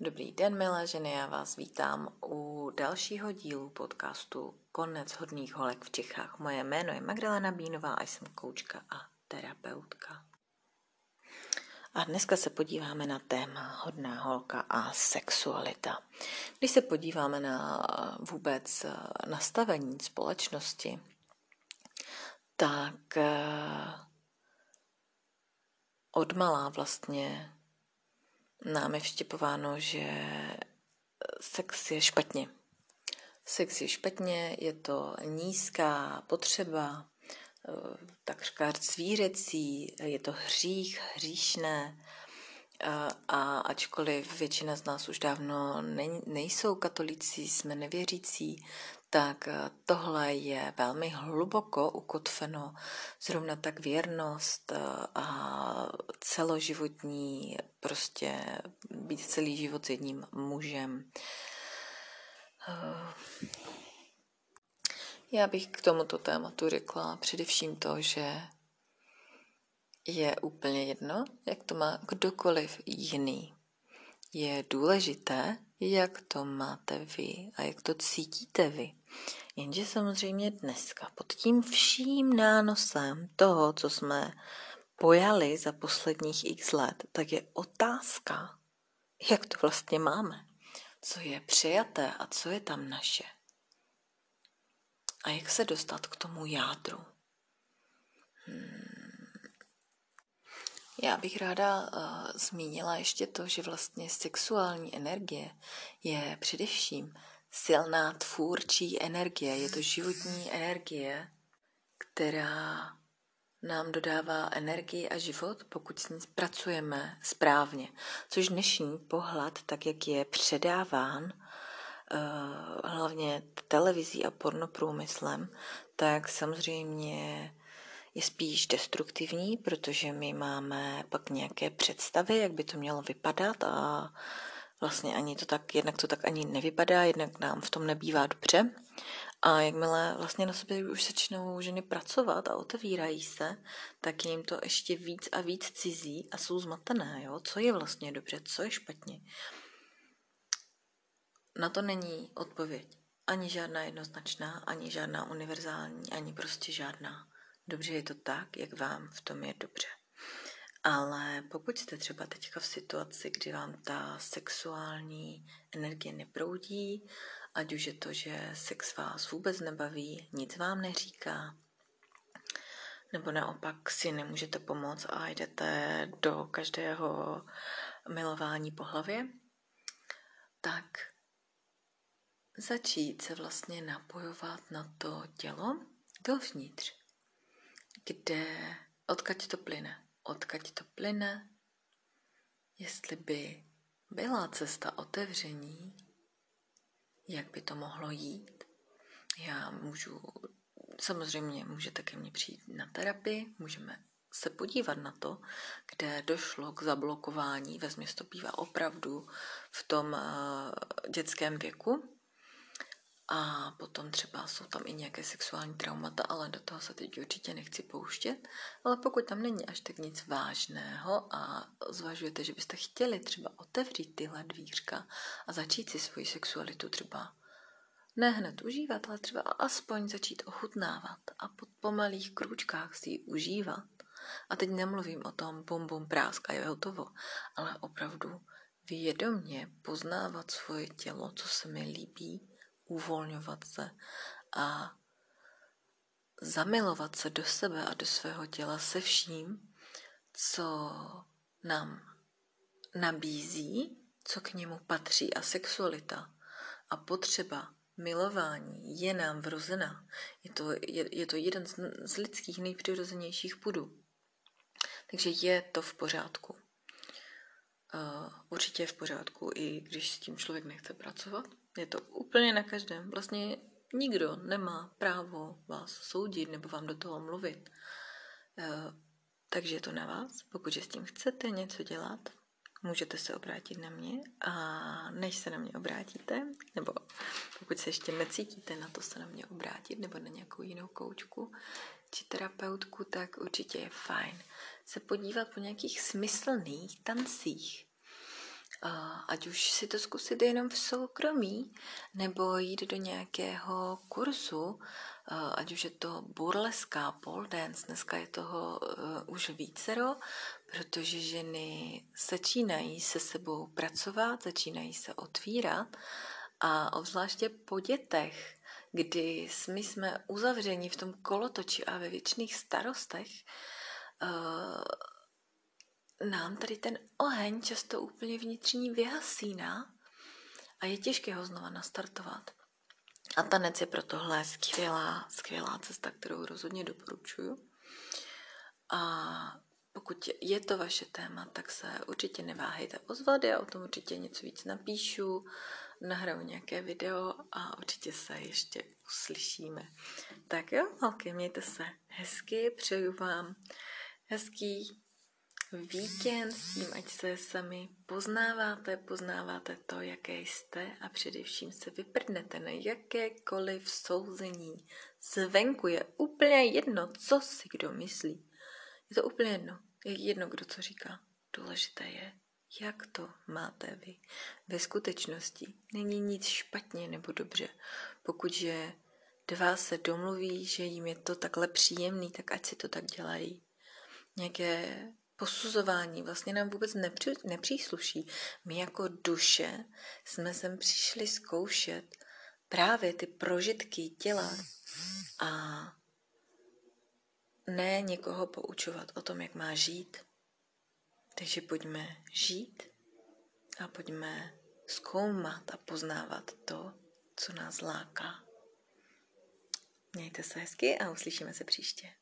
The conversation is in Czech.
Dobrý den, milé ženy, já vás vítám u dalšího dílu podcastu Konec hodných holek v Čechách. Moje jméno je Magdalena Bínová a jsem koučka a terapeutka. A dneska se podíváme na téma hodná holka a sexualita. Když se podíváme na vůbec nastavení společnosti, tak eh, odmalá vlastně nám je vštěpováno, že sex je špatně. Sex je špatně, je to nízká potřeba, eh, takřka zvířecí, je to hřích, hříšné, a ačkoliv většina z nás už dávno nejsou katolíci, jsme nevěřící, tak eh, tohle je velmi hluboko ukotveno. Zrovna tak věrnost eh, a celoživotní, prostě být celý život s jedním mužem. Eh, já bych k tomuto tématu řekla především to, že je úplně jedno, jak to má kdokoliv jiný. Je důležité, jak to máte vy a jak to cítíte vy. Jenže samozřejmě dneska pod tím vším nánosem toho, co jsme pojali za posledních x let, tak je otázka, jak to vlastně máme. Co je přijaté a co je tam naše. A jak se dostat k tomu jádru. Hmm. Já bych ráda uh, zmínila ještě to, že vlastně sexuální energie je především silná tvůrčí energie, je to životní energie, která nám dodává energii a život, pokud s ní pracujeme správně. Což dnešní pohled, tak jak je předáván, uh, hlavně televizí a pornoprůmyslem, tak samozřejmě je spíš destruktivní, protože my máme pak nějaké představy, jak by to mělo vypadat a vlastně ani to tak, jednak to tak ani nevypadá, jednak nám v tom nebývá dobře. A jakmile vlastně na sobě už začnou ženy pracovat a otevírají se, tak jim to ještě víc a víc cizí a jsou zmatené, jo? co je vlastně dobře, co je špatně. Na to není odpověď. Ani žádná jednoznačná, ani žádná univerzální, ani prostě žádná. Dobře je to tak, jak vám v tom je dobře. Ale pokud jste třeba teďka v situaci, kdy vám ta sexuální energie neproudí, ať už je to, že sex vás vůbec nebaví, nic vám neříká, nebo naopak si nemůžete pomoct a jdete do každého milování po hlavě, tak začít se vlastně napojovat na to tělo dovnitř kde, odkaď to plyne, odkaď to plyne, jestli by byla cesta otevření, jak by to mohlo jít. Já můžu, samozřejmě můžete ke mně přijít na terapii, můžeme se podívat na to, kde došlo k zablokování, ve to bývá opravdu v tom uh, dětském věku, a potom třeba jsou tam i nějaké sexuální traumata, ale do toho se teď určitě nechci pouštět. Ale pokud tam není až tak nic vážného a zvažujete, že byste chtěli třeba otevřít tyhle dvířka a začít si svoji sexualitu třeba ne hned užívat, ale třeba aspoň začít ochutnávat a po pomalých krůčkách si ji užívat. A teď nemluvím o tom bum bum prásk a je hotovo, ale opravdu vědomně poznávat svoje tělo, co se mi líbí, uvolňovat se a zamilovat se do sebe a do svého těla se vším, co nám nabízí, co k němu patří a sexualita a potřeba milování je nám vrozená. Je to, je, je to jeden z, z lidských nejpřirozenějších pudů. Takže je to v pořádku. Určitě je v pořádku, i když s tím člověk nechce pracovat. Je to úplně na každém. Vlastně nikdo nemá právo vás soudit nebo vám do toho mluvit. Eh, takže je to na vás. Pokud s tím chcete něco dělat, můžete se obrátit na mě a než se na mě obrátíte, nebo pokud se ještě necítíte na to se na mě obrátit nebo na nějakou jinou koučku či terapeutku, tak určitě je fajn se podívat po nějakých smyslných tancích. Ať už si to zkusit jenom v soukromí, nebo jít do nějakého kurzu, ať už je to burleská pole dance, dneska je toho uh, už vícero, protože ženy začínají se sebou pracovat, začínají se otvírat a obzvláště po dětech, kdy my jsme uzavřeni v tom kolotoči a ve věčných starostech, uh, nám tady ten oheň často úplně vnitřní vyhasíná a je těžké ho znova nastartovat. A tanec je pro tohle skvělá, skvělá cesta, kterou rozhodně doporučuju. A pokud je to vaše téma, tak se určitě neváhejte ozvat, já o tom určitě něco víc napíšu, nahraju nějaké video a určitě se ještě uslyšíme. Tak jo, holky, mějte se hezky, přeju vám hezký víkend s tím, ať se sami poznáváte, poznáváte to, jaké jste a především se vyprdnete na jakékoliv souzení. Zvenku je úplně jedno, co si kdo myslí. Je to úplně jedno. Je jedno, kdo co říká. Důležité je, jak to máte vy. Ve skutečnosti není nic špatně nebo dobře. Pokud že dva se domluví, že jim je to takhle příjemný, tak ať si to tak dělají. Nějaké posuzování vlastně nám vůbec nepří, nepřísluší. My jako duše jsme sem přišli zkoušet právě ty prožitky těla a ne někoho poučovat o tom, jak má žít. Takže pojďme žít a pojďme zkoumat a poznávat to, co nás láká. Mějte se hezky a uslyšíme se příště.